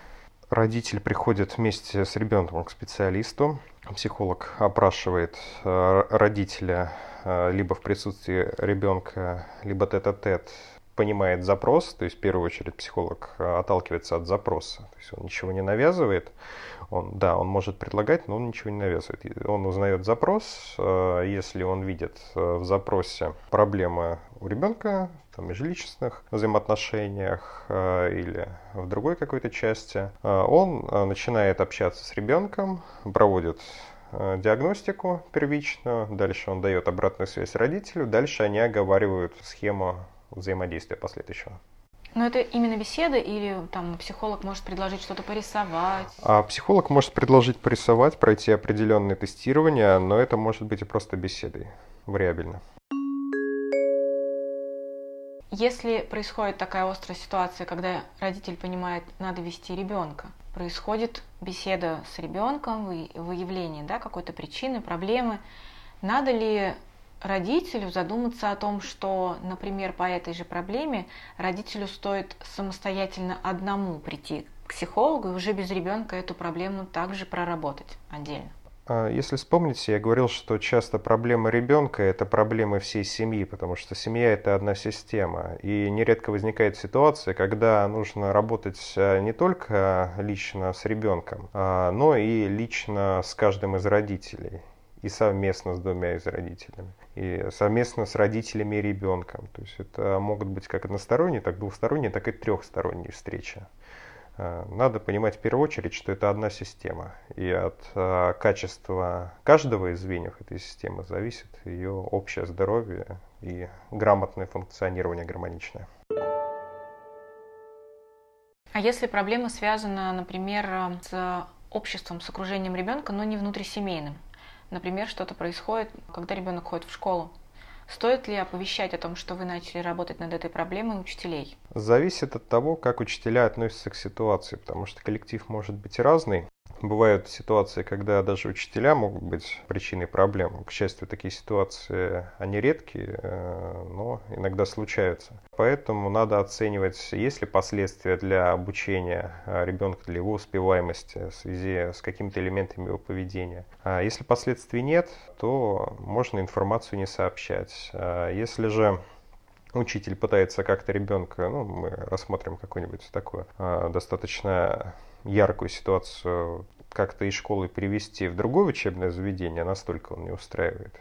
Speaker 2: Родитель приходит вместе с ребенком к специалисту. Психолог опрашивает э, родителя э, либо в присутствии ребенка, либо тет-а-тет, понимает запрос, то есть в первую очередь психолог э, отталкивается от запроса, то есть он ничего не навязывает, он, да, он может предлагать, но он ничего не навязывает. Он узнает запрос, если он видит в запросе проблемы у ребенка, там, межличностных взаимоотношениях э, или в другой какой-то части, э, он э, начинает общаться с ребенком, проводит э, диагностику первичную, дальше он дает обратную связь родителю, дальше они оговаривают схему взаимодействия последующего.
Speaker 1: Но это именно беседа или там психолог может предложить что-то порисовать?
Speaker 2: А психолог может предложить порисовать, пройти определенные тестирования, но это может быть и просто беседой, вариабельно.
Speaker 1: Если происходит такая острая ситуация, когда родитель понимает, надо вести ребенка, происходит беседа с ребенком, выявление да, какой-то причины, проблемы, надо ли родителю задуматься о том, что, например, по этой же проблеме родителю стоит самостоятельно одному прийти к психологу и уже без ребенка эту проблему также проработать отдельно.
Speaker 2: А, если вспомните, я говорил, что часто проблема ребенка – это проблемы всей семьи, потому что семья – это одна система. И нередко возникает ситуация, когда нужно работать а, не только лично с ребенком, а, но и лично с каждым из родителей и совместно с двумя из родителями, и совместно с родителями и ребенком. То есть это могут быть как односторонние, так двухсторонние, так и трехсторонние встречи. Э, надо понимать в первую очередь, что это одна система, и от э, качества каждого из звеньев этой системы зависит ее общее здоровье и грамотное функционирование гармоничное.
Speaker 1: А если проблема связана, например, с обществом, с окружением ребенка, но не внутрисемейным? Например, что-то происходит, когда ребенок ходит в школу, Стоит ли оповещать о том, что вы начали работать над этой проблемой учителей?
Speaker 2: Зависит от того, как учителя относятся к ситуации, потому что коллектив может быть разный. Бывают ситуации, когда даже учителя могут быть причиной проблем. К счастью, такие ситуации, они редкие, э, но иногда случаются. Поэтому надо оценивать, есть ли последствия для обучения э, ребенка, для его успеваемости в связи с какими-то элементами его поведения. А если последствий нет, то можно информацию не сообщать. А если же учитель пытается как-то ребенка, ну, мы рассмотрим какую-нибудь такую э, достаточно яркую ситуацию как-то из школы перевести в другое учебное заведение, настолько он не устраивает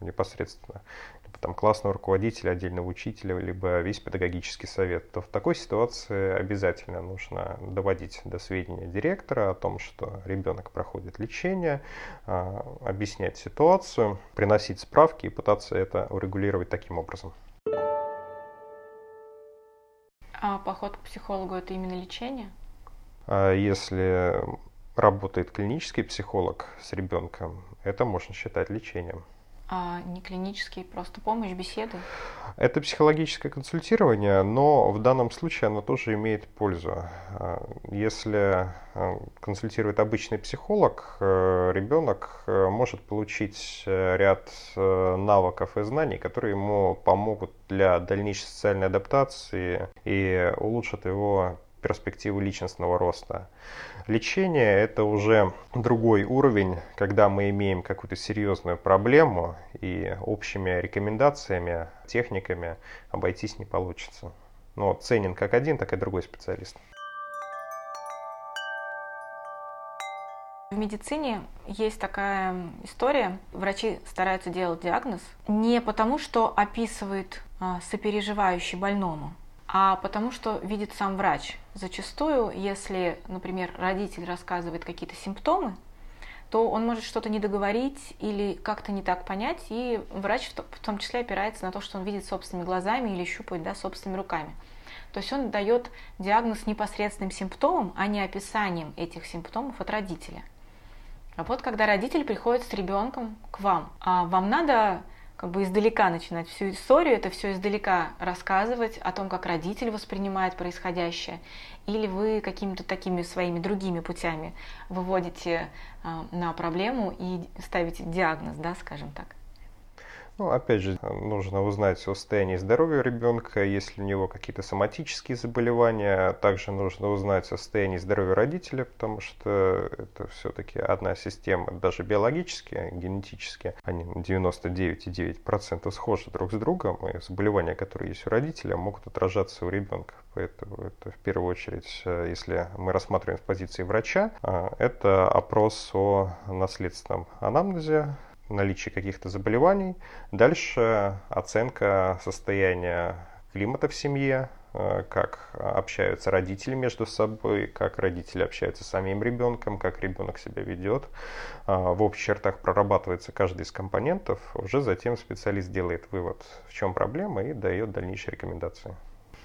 Speaker 2: непосредственно, либо там классного руководителя, отдельного учителя, либо весь педагогический совет, то в такой ситуации обязательно нужно доводить до сведения директора о том, что ребенок проходит лечение, а, объяснять ситуацию, приносить справки и пытаться это урегулировать таким образом.
Speaker 1: А поход к психологу это именно лечение?
Speaker 2: А если работает клинический психолог с ребенком, это можно считать лечением.
Speaker 1: А не клинический, просто помощь, беседы?
Speaker 2: Это психологическое консультирование, но в данном случае оно тоже имеет пользу. А, если а, консультирует обычный психолог, э, ребенок э, может получить э, ряд навыков и знаний, которые ему помогут для дальнейшей социальной адаптации и улучшат его перспективы личностного роста. Лечение – это уже другой уровень, когда мы имеем какую-то серьезную проблему и общими рекомендациями, техниками обойтись не получится. Но ценен как один, так и другой специалист.
Speaker 1: В медицине есть такая история. Врачи стараются делать диагноз не потому, что описывает а, сопереживающий больному, а потому что видит сам врач. Зачастую, если, например, родитель рассказывает какие-то симптомы, то он может что-то не договорить или как-то не так понять, и врач в том числе опирается на то, что он видит собственными глазами или щупает да, собственными руками. То есть он дает диагноз непосредственным симптомом, а не описанием этих симптомов от родителя. А вот когда родитель приходит с ребенком к вам, а вам надо как бы издалека начинать всю историю, это все издалека рассказывать о том, как родитель воспринимает происходящее, или вы какими-то такими своими другими путями выводите э, на проблему и ставите диагноз, да, скажем так.
Speaker 2: Ну, опять же, нужно узнать о состоянии здоровья ребенка, если у него какие-то соматические заболевания. Также нужно узнать о состоянии здоровья родителя, потому что это все-таки одна система, даже биологически, генетически, они 99,9% схожи друг с другом, и заболевания, которые есть у родителя, могут отражаться у ребенка. Поэтому это в первую очередь, если мы рассматриваем с позиции врача, а, это опрос о наследственном анамнезе, наличие каких-то заболеваний. Дальше оценка состояния климата в семье, э, как общаются родители между собой, как родители общаются с самим ребенком, как ребенок себя ведет. А, в общих чертах прорабатывается каждый из компонентов, уже затем специалист делает вывод, в чем проблема и дает дальнейшие рекомендации.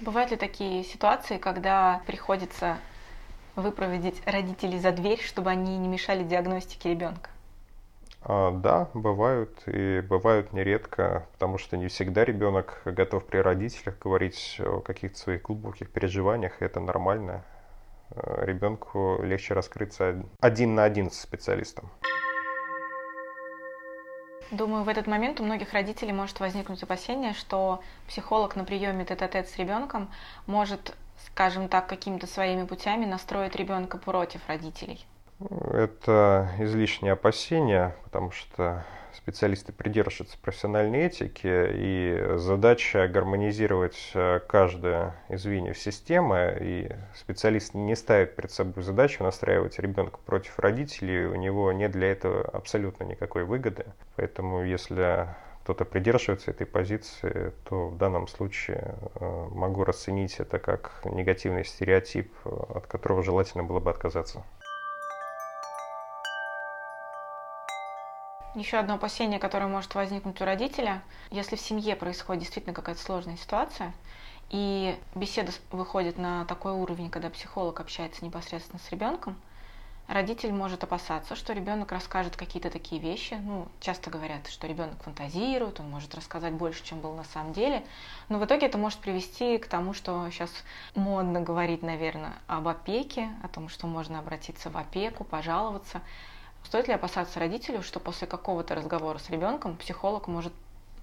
Speaker 1: Бывают ли такие ситуации, когда приходится выпроводить родителей за дверь, чтобы они не мешали диагностике ребенка?
Speaker 2: А, да, бывают и бывают нередко, потому что не всегда ребенок готов при родителях говорить о каких-то своих глубоких переживаниях, и это нормально. А, ребенку легче раскрыться один на один с специалистом.
Speaker 1: Думаю, в этот момент у многих родителей может возникнуть опасение, что психолог на приеме тет-а-тет с ребенком может, скажем так, какими-то своими путями настроить ребенка против родителей.
Speaker 2: Это излишнее опасение, потому что специалисты придерживаются профессиональной этики, и задача гармонизировать э, каждое из звеньев системы, и специалист не ставит перед собой задачу настраивать ребенка против родителей, у него нет для этого абсолютно никакой выгоды. Поэтому если кто-то придерживается этой позиции, то в данном случае э, могу расценить это как негативный стереотип, от которого желательно было бы отказаться.
Speaker 1: Еще одно опасение, которое может возникнуть у родителя, если в семье происходит действительно какая-то сложная ситуация, и беседа выходит на такой уровень, когда психолог общается непосредственно с ребенком, родитель может опасаться, что ребенок расскажет какие-то такие вещи. Ну, часто говорят, что ребенок фантазирует, он может рассказать больше, чем был на самом деле. Но в итоге это может привести к тому, что сейчас модно говорить, наверное, об опеке, о том, что можно обратиться в опеку, пожаловаться. Стоит ли опасаться родителю, что после какого-то разговора с ребенком психолог может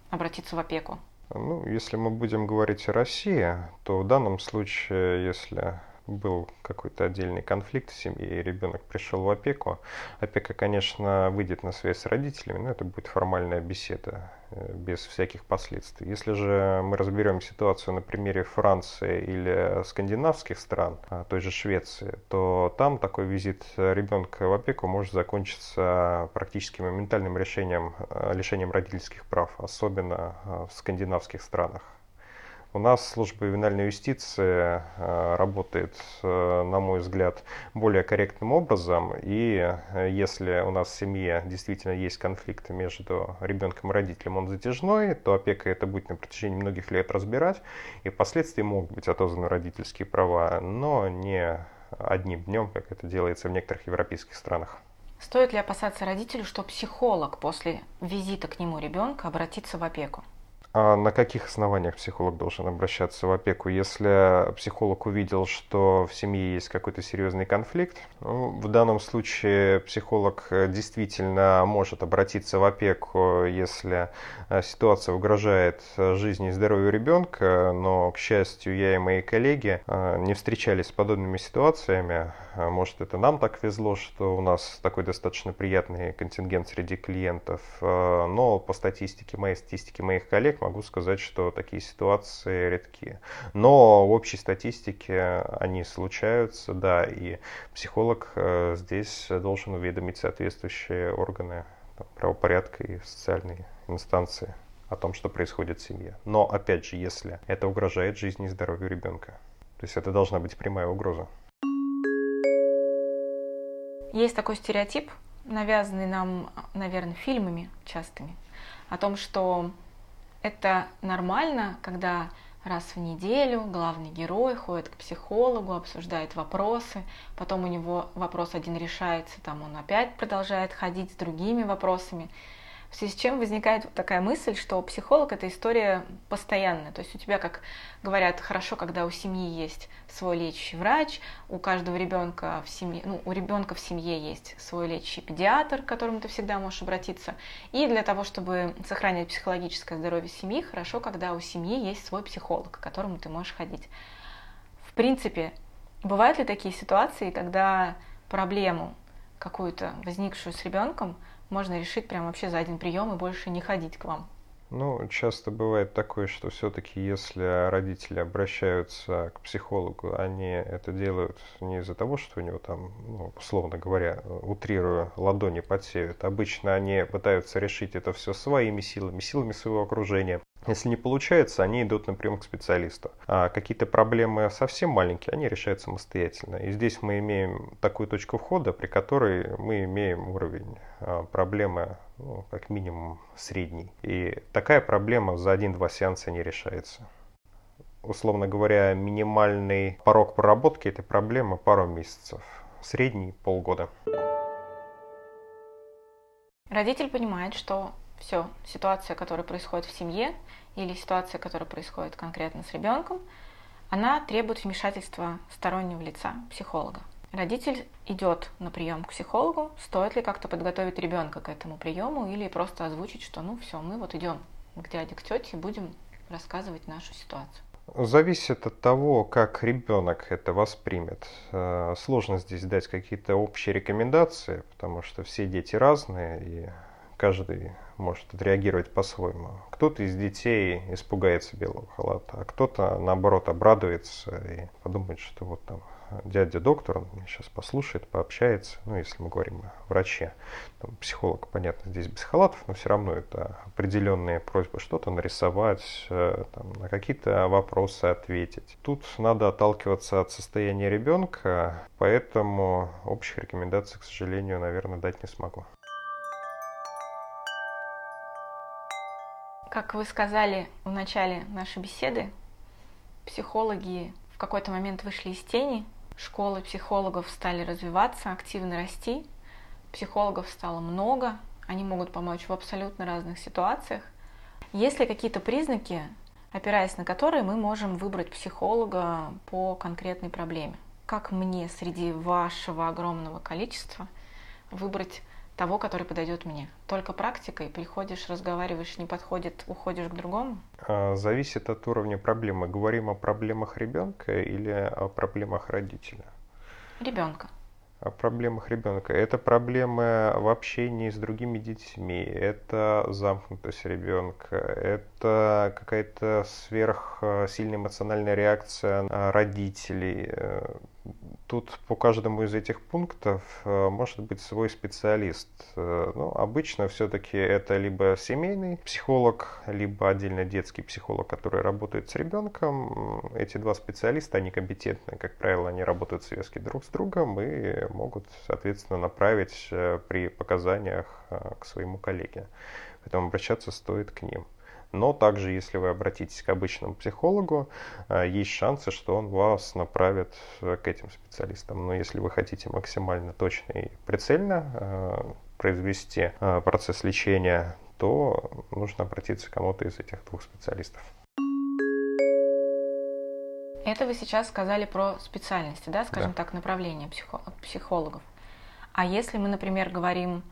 Speaker 1: обратиться в опеку?
Speaker 2: Ну, если мы будем говорить о России, то в данном случае, если был какой-то отдельный конфликт в семье, и ребенок пришел в опеку, опека, конечно, выйдет на связь с родителями, но это будет формальная беседа, э, без всяких последствий. Если же мы разберем ситуацию на примере Франции или скандинавских стран, а, той же Швеции, то там такой визит ребенка в опеку может закончиться практически моментальным решением, э, лишением родительских прав, особенно э, в скандинавских странах. У нас служба ювенальной юстиции э, работает, э, на мой взгляд, более корректным образом. И э, если у нас в семье действительно есть конфликт между ребенком и родителем, он затяжной, то опека это будет на протяжении многих лет разбирать. И впоследствии могут быть отозваны родительские права, но не одним днем, как это делается в некоторых европейских странах.
Speaker 1: Стоит ли опасаться родителю, что психолог после визита к нему ребенка обратится в опеку?
Speaker 2: А на каких основаниях психолог должен обращаться в опеку? Если психолог увидел, что в семье есть какой-то серьезный конфликт, ну, в данном случае психолог действительно может обратиться в опеку, если э, ситуация угрожает жизни и здоровью ребенка, но, к счастью, я и мои коллеги э, не встречались с подобными ситуациями. Может, это нам так везло, что у нас такой достаточно приятный контингент среди клиентов, э, но по статистике, моей статистике моих коллег, могу сказать, что такие ситуации редкие. Но в общей статистике они случаются, да, и психолог э, здесь должен уведомить соответствующие органы правопорядка и социальные инстанции о том, что происходит в семье. Но, опять же, если это угрожает жизни и здоровью ребенка. То есть это должна быть прямая угроза.
Speaker 1: Есть такой стереотип, навязанный нам, наверное, фильмами частыми, о том, что это нормально, когда раз в неделю главный герой ходит к психологу, обсуждает вопросы, потом у него вопрос один решается, там он опять продолжает ходить с другими вопросами. В связи с чем возникает такая мысль, что психолог это история постоянная. То есть у тебя, как говорят, хорошо, когда у семьи есть свой лечащий врач, у каждого ребенка в семье, ну, у ребенка в семье есть свой лечащий педиатр, к которому ты всегда можешь обратиться. И для того, чтобы сохранять психологическое здоровье семьи, хорошо, когда у семьи есть свой психолог, к которому ты можешь ходить. В принципе, бывают ли такие ситуации, когда проблему какую-то возникшую с ребенком можно решить прям вообще за один прием и больше не ходить к вам.
Speaker 2: Ну, часто бывает такое, что все-таки если родители обращаются к психологу, они это делают не из-за того, что у него там, ну, условно говоря, утрируя, ладони подсеют. Обычно они пытаются решить это все своими силами, силами своего окружения. Если не получается, они идут напрямую к специалисту. А какие-то проблемы совсем маленькие, они решают самостоятельно. И здесь мы имеем такую точку входа, при которой мы имеем уровень а, проблемы ну, как минимум средний. И такая проблема за один-два сеанса не решается. Условно говоря, минимальный порог проработки этой проблемы пару месяцев, средний полгода.
Speaker 1: Родитель понимает, что все, ситуация, которая происходит в семье, или ситуация, которая происходит конкретно с ребенком, она требует вмешательства стороннего лица, психолога. Родитель идет на прием к психологу, стоит ли как-то подготовить ребенка к этому приему или просто озвучить, что ну все, мы вот идем к дяде, к тете будем рассказывать нашу ситуацию.
Speaker 2: Зависит от того, как ребенок это воспримет. Э, сложно здесь дать какие-то общие рекомендации, потому что все дети разные, и каждый может отреагировать по-своему. Кто-то из детей испугается белого халата, а кто-то, наоборот, обрадуется и подумает, что вот там дядя доктор, он меня сейчас послушает, пообщается, ну, если мы говорим о враче. Там, психолог, понятно, здесь без халатов, но все равно это определенные просьбы что-то нарисовать, э, там, на какие-то вопросы ответить. Тут надо отталкиваться от состояния ребенка, поэтому общих рекомендаций, к сожалению, наверное, дать не смогу.
Speaker 1: Как вы сказали в начале нашей беседы, психологи в какой-то момент вышли из тени, школы психологов стали развиваться, активно расти, психологов стало много, они могут помочь в абсолютно разных ситуациях. Есть ли какие-то признаки, опираясь на которые мы можем выбрать психолога по конкретной проблеме? Как мне среди вашего огромного количества выбрать того, который подойдет мне. Только практикой приходишь, разговариваешь, не подходит, уходишь к другому?
Speaker 2: А, зависит от уровня проблемы. Говорим о проблемах ребенка или о проблемах родителя?
Speaker 1: Ребенка.
Speaker 2: О проблемах ребенка. Это проблемы в общении с другими детьми, это замкнутость ребенка, это какая-то сверхсильная эмоциональная реакция родителей, Тут по каждому из этих пунктов э, может быть свой специалист. Э, ну, обычно все-таки это либо семейный психолог, либо отдельно детский психолог, который работает с ребенком. Эти два специалиста, они компетентны. Как правило, они работают связки друг с другом и могут, соответственно, направить э, при показаниях к своему коллеге. Поэтому обращаться стоит к ним. Но также, если вы обратитесь к обычному психологу, э, есть шансы, что он вас направит э, к этим специалистам. Но если вы хотите максимально точно и прицельно э, произвести процесс лечения, то нужно обратиться к кому-то из этих двух специалистов.
Speaker 1: Это вы сейчас сказали про специальности, да, скажем да. так, направления психо- психологов. А если мы, например, говорим,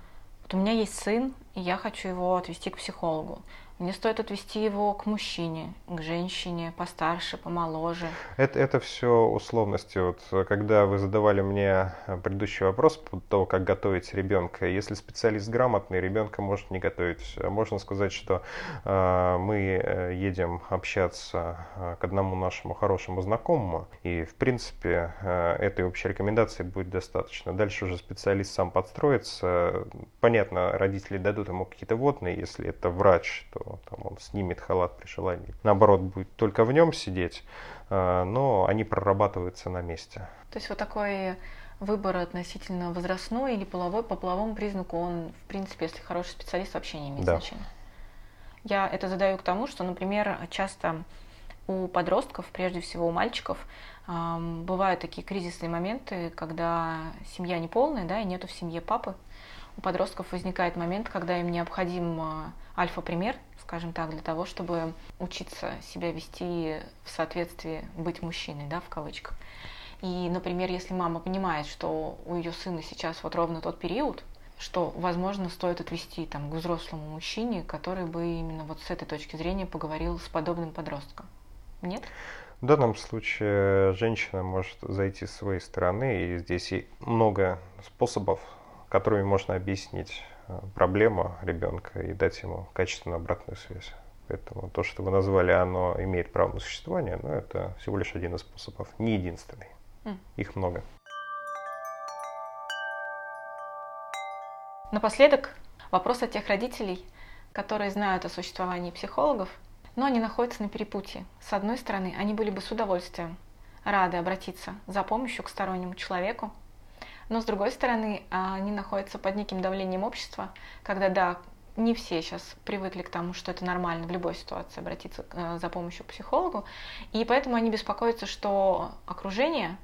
Speaker 1: вот у меня есть сын, и я хочу его отвести к психологу. Мне стоит отвести его к мужчине, к женщине, постарше, помоложе.
Speaker 2: Это, это все условности. Вот когда вы задавали мне предыдущий вопрос по того, как готовить ребенка, если специалист грамотный, ребенка может не готовить. Можно сказать, что э, мы э, едем общаться э, к одному нашему хорошему знакомому, и в принципе э, этой общей рекомендации будет достаточно. Дальше уже специалист сам подстроится. Понятно, родители дадут ему какие-то водные, если это врач, то там, он снимет халат при желании. Наоборот, будет только в нем сидеть, э, но они прорабатываются на месте.
Speaker 1: То есть вот такой выбор относительно возрастной или половой, по половому признаку, он, в принципе, если хороший специалист, вообще не имеет да. значения. Я это задаю к тому, что, например, часто у подростков, прежде всего у мальчиков, бывают такие кризисные моменты, когда семья неполная, да, и нету в семье папы. У подростков возникает момент, когда им необходим а, альфа-пример, скажем так, для того, чтобы учиться себя вести в соответствии, быть мужчиной, да, в кавычках. И, например, если мама понимает, что у ее сына сейчас вот ровно тот период, что, возможно, стоит отвести там, к взрослому мужчине, который бы именно вот с этой точки зрения поговорил с подобным подростком. Нет?
Speaker 2: В данном случае женщина может зайти с своей стороны, и здесь и много способов, которыми можно объяснить Э, проблема ребенка и дать ему качественную обратную связь. Поэтому то, что вы назвали, оно имеет право на существование, но это всего лишь один из способов, не единственный. Mm. Их много.
Speaker 1: Напоследок вопрос от тех родителей, которые знают о существовании психологов, но они находятся на перепутье. С одной стороны, они были бы с удовольствием рады обратиться за помощью к стороннему человеку, но с другой стороны, они находятся под неким давлением общества, когда, да, не все сейчас привыкли к тому, что это нормально в любой ситуации обратиться э, за помощью к психологу, и поэтому они беспокоятся, что окружение,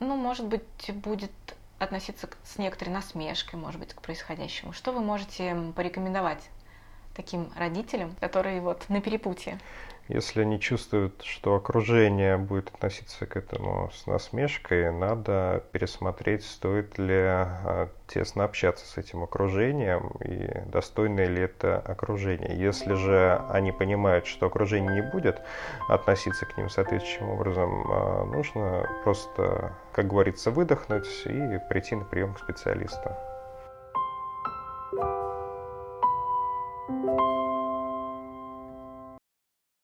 Speaker 1: ну, может быть, будет относиться с некоторой насмешкой, может быть, к происходящему. Что вы можете порекомендовать таким родителям, которые вот на перепутье?
Speaker 2: Если они чувствуют, что окружение будет относиться к этому с насмешкой, надо пересмотреть, стоит ли а, тесно общаться с этим окружением и достойно ли это окружение. Если же они понимают, что окружение не будет относиться к ним соответствующим образом, а, нужно просто, как говорится, выдохнуть и прийти на прием к специалисту. Thank you.